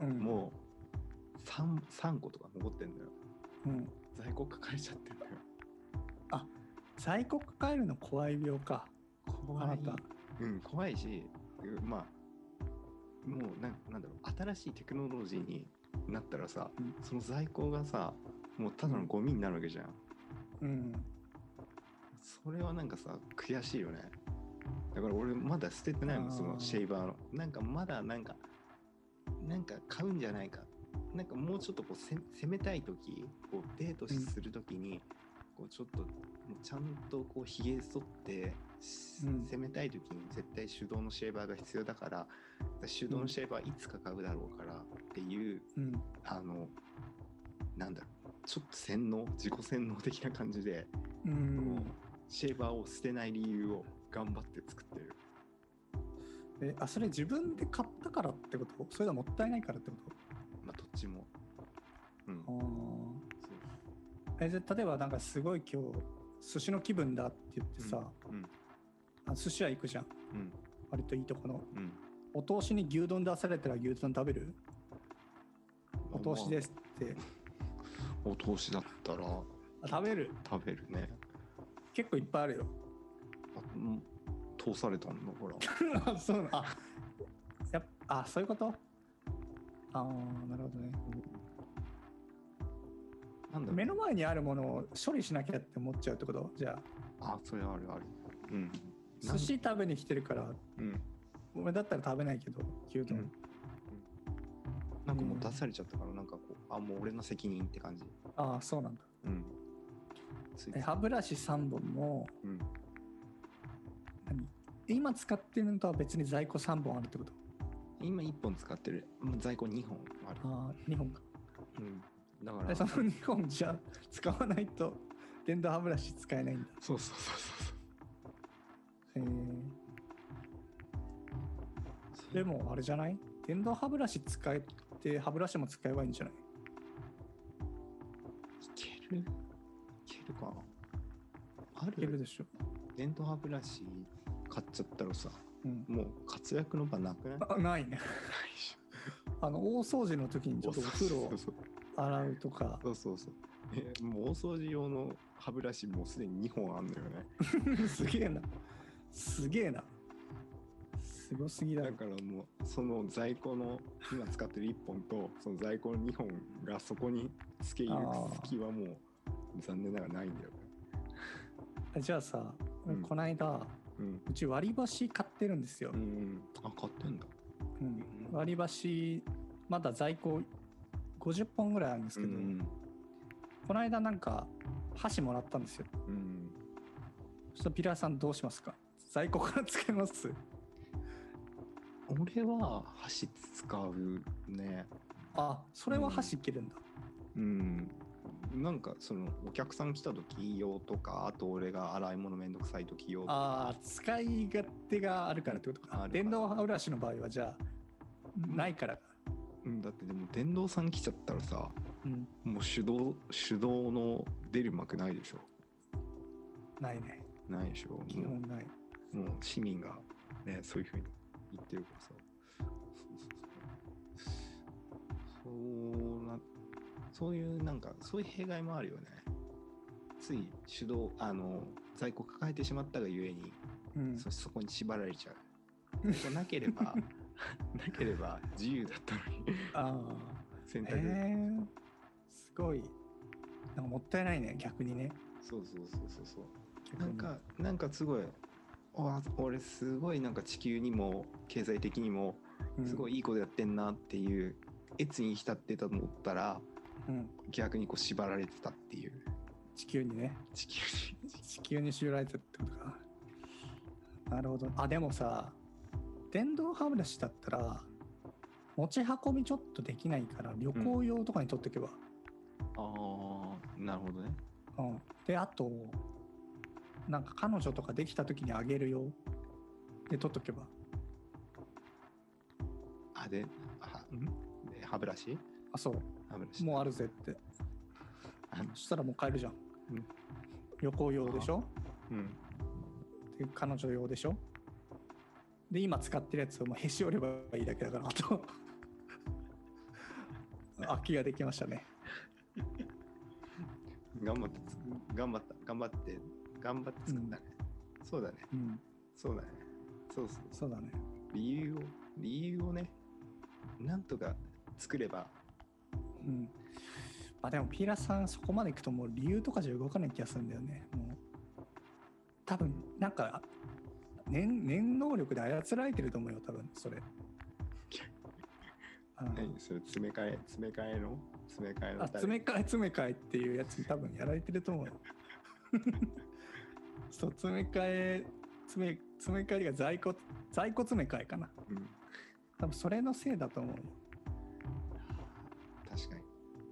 うん、もう 3, 3個とか残ってんだよ。うん、在庫抱えちゃってんだよ。在庫抱えるの怖い病か。怖い。た。うん、怖いし、うまあ、もうなんなんだろう、新しいテクノロジーになったらさ、うんその在庫がさ、もうただのゴミになるわけじゃん。うん。それはなんかさ、悔しいよね。だから俺まだ捨ててないもん、そのシェイバーの。なんかまだなんか、なんか買うんじゃないか。なんかもうちょっとこうせ攻めたい時こうデートする時に、こうちょっともうちゃんとこうひげ剃って、攻めたい時に絶対手動のシェーバーが必要だから手動のシェーバーいつか買うだろうからっていう、うん。あのなんだろうちょっと洗脳自己洗脳的な感じで、うん。シェーバーを捨てない理由を頑張って作ってる。え、あ、それ自分で買ったからってこと？それとももったいないからってこまあどっちも。うん。とあそうー。え、じゃあ例えばなんかすごい今日、寿司の気分だって言ってさ、うん。ああ寿司屋行くじゃん。うん。割といいとこの。うん。お通しに牛丼出されたら牛丼食べる？お通しですって。お通しだったら。あ食べる？食べるね。結構いっぱいあるよ。あ通されたんだから。あ [laughs] そうなあやっあそういうこと？ああなるほどね。なんだ目の前にあるものを処理しなきゃって思っちゃうってこと？じゃあ。あそれあるある。うん寿司食べに来てるから。うん。俺だったら食べないけど牛丼、うん。なんかもう出されちゃったからなんかこうあもう俺の責任って感じ。ああそうなんだ。うん。歯ブラシ3本もうん。何？今使ってるのとは別に在庫3本あるってこと？今1本使ってる。もう在庫2本ある。ああ2本か。うん。だかでらその2本じゃ使わないと電動歯ブラシ使えないんだ。そうそうそうそうへえでもあれじゃない？電動歯ブラシ使えて歯ブラシも使えばいいんじゃない？いける？いけるかな？あいけるるでしょ、電動歯ブラシ買っちゃったらさうん、もう活躍の場なくない？あないね。[laughs] [laughs] あの大掃除の時にちょっとお風呂洗うとか。そうそうそう。えもう大掃除用の歯ブラシもうすでに2本あんのよね。[laughs] すげえなすげえな。すごすぎだろ。だからもうその在庫の今使ってる1本とその在庫の2本がそこに付け入れる隙はもう残念ながらないんだよね。じゃあさ、うん。こないだうん。うち割り箸買ってるんですよ。う、んあ買ってんだ。うん。割り箸まだ在庫50本ぐらいあるんですけど、うんこの間なんか箸もらったんですよ。うん。そしたらピラーさんどうしますか？在庫から使います。俺は箸使うね。あそれは箸いけるんだ、うん。なんかそのお客さん来た時用とかあと俺が洗い物めんどくさい時用とか。ああ使い勝手があるからってことか。電動歯ブラシの場合はじゃあないからか。うんだってでも電動さん来ちゃったらさうん。もう手動手動の出る幕ないでしょ。ないね。ないでしょ。基も本ない。うもう市民がねそういうふうに言ってるからさ。そうなそういうなんかそういう弊害もあるよね。つい手動あの在庫抱えてしまったがゆえに、うん。そそこに縛られちゃう。[laughs] なければなければ自由だったのに。あ選択、えすごい。なんかもったいないね逆にね。そうそうそうそうそう。なんかなんかすごいあ俺すごいなんか地球にも経済的にもすごいいいことやってんなっていう越に浸ってたと思ったらうん、うん逆にこう縛られてたっていう。地球にね。地球に。地球に縛られてるってことかな。るほど。あでもさ電動歯ブラシだったら持ち運びちょっとできないから旅行用とかに取っておけば、ああなるほどね。うん。であとなんか彼女とかできた時にあげるよ。で取っとけば。あではん？で歯ブラシ？あそう。歯ブラシ。もうあるぜって。あの。そしたらもう買えるじゃん、うん。旅行用でしょ？うん。で彼女用でしょ？で今使ってるやつをもうへし折ればいいだけだからあと。[laughs] 空きができましたね。頑張ってつ頑張った頑張って頑張って作ったね、そうだね。うん。そうだね。そうそう。そうだね。理由を理由をねなんとか作れば。うん。まあでもピーラーさんそこまでいくともう理由とかじゃ動かない気がするんだよね。もう。多分なんか念念能力で操られてると思うよ多分それ。[laughs] 何？それ詰め替え詰め替えの？詰め替えのあ詰め替え詰め替えっていうやつに多分やられてると思うよ [laughs] そう詰め替え詰め詰め替えが在庫在庫詰め替えかな。うん。多分それのせいだと思う。確か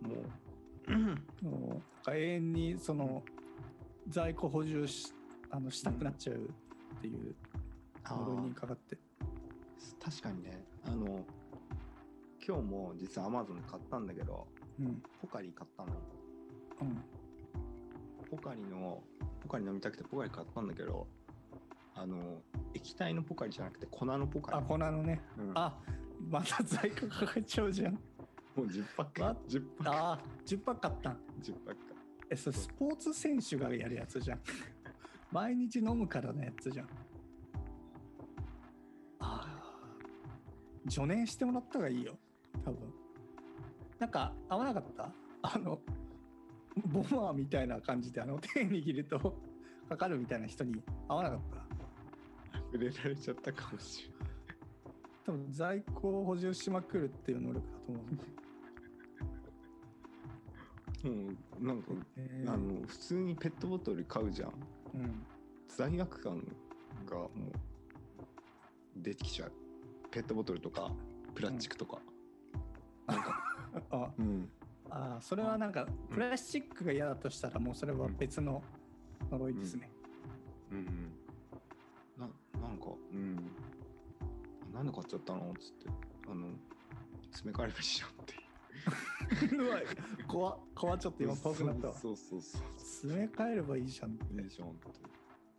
に。もうもうか永遠にその在庫補充しあのしたくなっちゃうっていうあ呪いにーかかって。確かにね。あの今日も実はアマゾンで買ったんだけどうん。ポカリ買ったの。うんポカリのポカリ飲みたくてポカリ買ったんだけどあの液体のポカリじゃなくて粉のポカリあ、粉のね。うんあ、また在庫かかっちゃうじゃん。もう10パックわ10パックあー、10パック買ったん。10パックえ、それスポーツ選手がやるやつじゃん。毎日飲むからのやつじゃん。ああ。助念してもらった方がいいよ。多分。なんか、合わなかった？あの、ボマーみたいな感じで、あの、手握るとかかるみたいな人に合わなかった？触れられちゃったかもしれない。多分在庫を補充しまくるっていう能力だと思う。んで。もうなんか、えー。あの普通にペットボトル買うじゃん。うん。罪悪感がもう出てきちゃう。ペットボトルとかプラスチックとか、なんか [laughs] あ。うんあー、それはなんか、プラスチックが嫌だとしたら、もうそれは別の呪いですね。うん。うんななんかうん。なんで買っちゃったのっつってあの詰め替えればいいじゃんって。うわ、怖っ怖っちょっと今遠くなったわ。そうそうそう。詰め替えればいいじゃんって。いいじゃんって。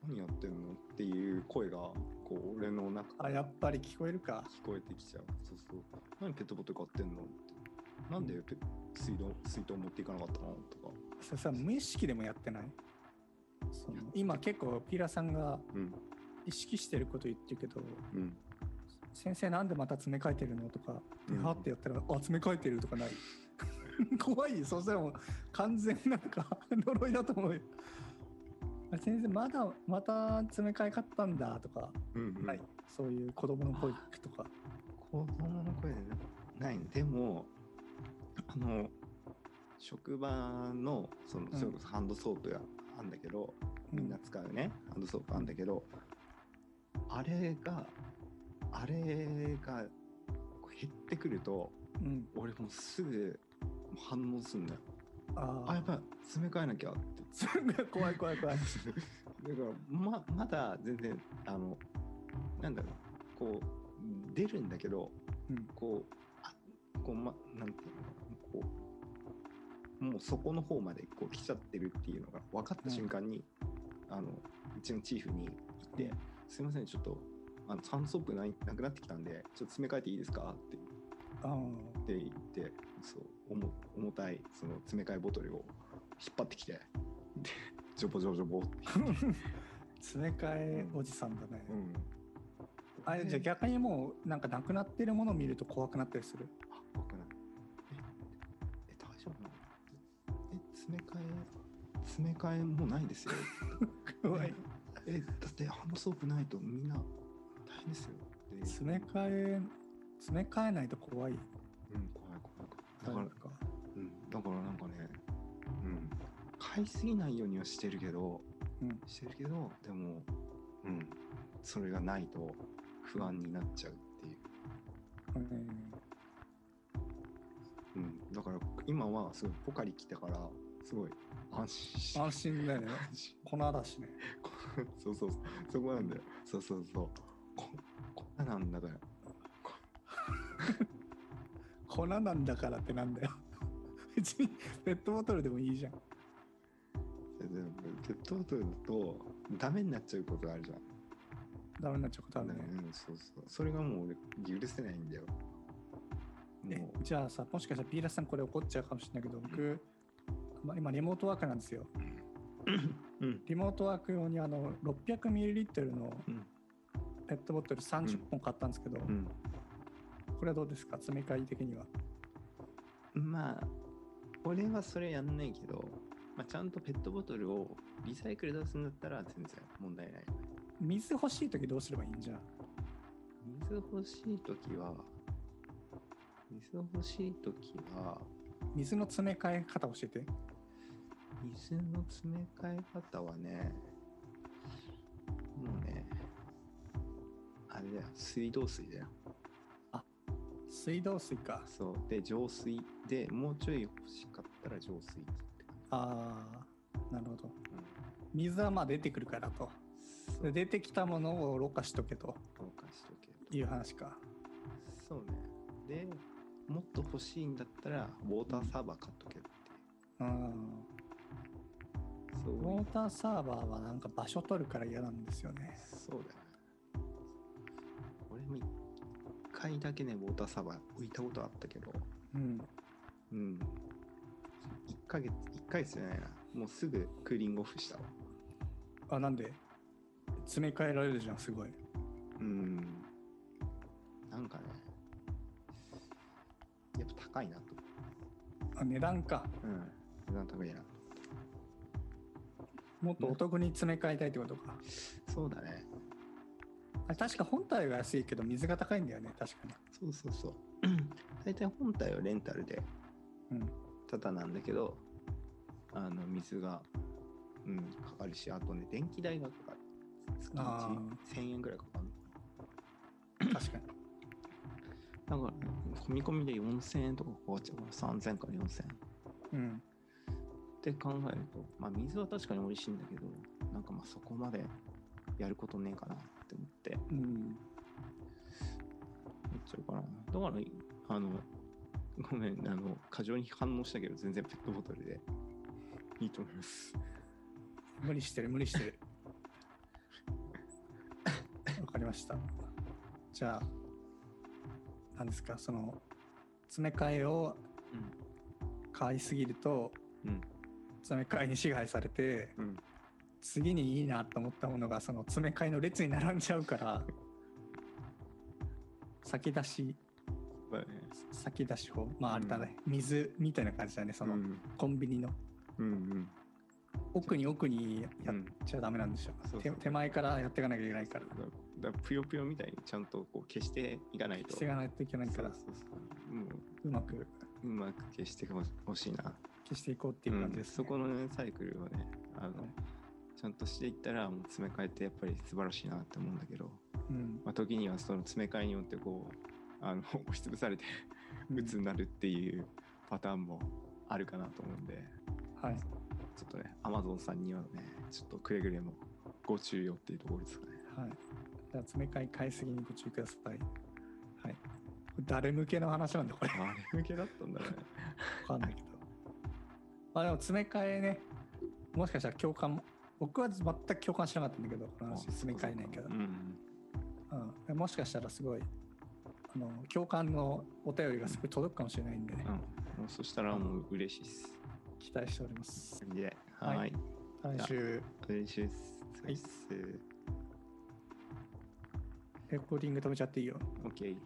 何やってんのっていう声がこう俺の中あ、やっぱり聞こえるか。聞こえてきちゃう。そうそう。何ペットボトル買ってんのってなんでペ水道水筒持っていかなかったのとかそれさ、無意識でもやってない？その今結構ピーラさんがうん意識してること言ってるけど、うん先生なんでまた詰め替えてるのとか、でうんはってやったら、あ、詰め替えてるとかない？[laughs] 怖いよ。そしたらもう完全なんか [laughs] 呪いだと思うよ。あ先生、まだ、また詰め替え買ったんだとか、うんうんない？そういう子供の声とか。子供の声でないでもあの職場のそのうんそれこそハンドソープがあるんだけど、みんな使うねハンドソープあるんだけど、あれがあれが減ってくるとうん。俺もうすぐ反応すんだよああやっぱ詰め替えなきゃって [laughs] あ。怖い怖い怖い。[laughs] だからままだ全然あのなんだろうこう出るんだけどうん。こうあこうまなんていうの？かなこうもうそこの方までこう来ちゃってるっていうのが分かった瞬間に、あのうちのチーフに行って、うんすいませんちょっとあのサンドソープないなくなってきたんでちょっと詰め替えていいですかってあって言ってそう重重たいその詰め替えボトルを引っ張ってきてでジョボジョボジョボって、あ。[laughs] 詰め替えおじさんだね。うん、あれじゃあ逆にもうなんかなくなってるものを見ると怖くなったりする？詰め替え、詰め替えもうないですよ。[laughs] 怖い。え、だってハンドソープないとみんな大変ですよ。で詰め替え、詰め替えないと怖い。うん、怖い怖い怖い。だから、か。うん、だからなんかね、うん、買いすぎないようにはしてるけど、うん。してるけど、でも、うん、それがないと不安になっちゃうっていう。うんうん、だから今はすごいポカリ来たから、すごい安心し安心だよね。粉だしね。[laughs] こそうそうそうそこなんだよそうそうそうここんななんだからこ [laughs] 粉なんだからってなんだよ。[laughs] 別にペットボトルでもいいじゃん。ペットボトルだとダメになっちゃうことがあるじゃん、ダメになっちゃうことあるね。うん、そうそうそれがもう俺許せないんだよえもじゃあさ、もしかしたらピーラスさんこれ怒っちゃうかもしれないけど、僕、ま今リモートワークなんですよ。ううん。リモートワーク用にあの 600ml のうん。ペットボトル30本買ったんですけど、うん。これはどうですか？詰め替え的には。まあ俺はそれやんないけど、まあ、ちゃんとペットボトルをリサイクル出すんだったら全然問題ない。水欲しい時どうすればいいんじゃ？ん水欲しい時は水欲しい時は水の詰め替え方教えて。水の詰め替え方はねもうねあれだよ。水道水だよ。水道水か。そう。で浄水。でもうちょい欲しかったら浄水って感ああ、なるほど。じ、うん。水はまあ出てくるからと。出てきたものをろ過しとけと。どうかしとけと。いう話か。そうね。でもっと欲しいんだったらウォーターサーバー買っとけって。いううん。そうウォーターサーバーはなんか場所取るから嫌なんですよね。そうだよね回だけね、ウォーターサーバー置いたことあったけど、うん。うん。1ヶ月、1ヶ月じゃないな。もうすぐクーリングオフしたわ。あ、なんで？詰め替えられるじゃん、すごい。うん。なんかね、やっぱ高いなと。あ、値段か。うん。値段高いな。もっとお得に詰め替えたいってことか。そうだね。あ確か本体は安いけど水が高いんだよね、確かに。そうそうそう。[clears throat] 大体本体はレンタルでうん。ただなんだけど、あの水が、うん、かかるし、あとね、電気代がかかる。月あ1 1000円ぐらいかかるの確かに。だから、込み込みで4000円とかかかっちゃうから、3000から4000円。うん。って考えると、まあ水は確かに美味しいんだけど、なんかまあそこまでやることねえかなって思って、うん。めっちゃうかな。だから、あの、ごめん、あの、過剰に反応したけど、全然ペットボトルでいいと思います。無理してる、無理してる。[laughs] わかりました。じゃあ、何ですか、その、詰め替えを買いすぎると、うん。詰め替えに支配されて、うん。次にいいなと思ったものが、その詰め替えの列に並んじゃうから、先出し、まあね。先出し法、まああれだね、水みたいな感じだね、その、うん。コンビニのうんうん。奥に奥にやっうんちゃダメなんでしょ、そうそう手手前からやっていかなきゃいけないからだぷよぷよみたいにちゃんとこう消していかないと。していかないといけないからそうそうそう。もうまくう、うまく消してほしいな。消していこうっていう感じです、ね。そこのね、サイクルをね、あの、はい。ちゃんとしていったら、もう詰め替えってやっぱり素晴らしいなって思うんだけど、うん。まあ、時にはその詰め替えによってこう、あの [laughs] 押しつぶされて鬱になるっていうパターンもあるかなと思うんで、はい。ちょっとね、アマゾンさんにはね、ちょっとくれぐれもご注意をっていうところですかね。はい。じゃあ詰め替え買いすぎにご注意ください。はい。誰向けの話なんだこれ。あれ向けだったんだね。[laughs] わかんないけど。まあでも詰め替えねもしかしたら共感も僕は全く共感しなかったんだけどこの話詰め替えないけどう、ん。うん、もしかしたらすごいあの共感のお便りがすごい届くかもしれないんでね、うん。そしたらもう嬉しいです。期待しておりますで、はいはい。来週嬉しいです。はい。レコーディング止めちゃっていいよ OK。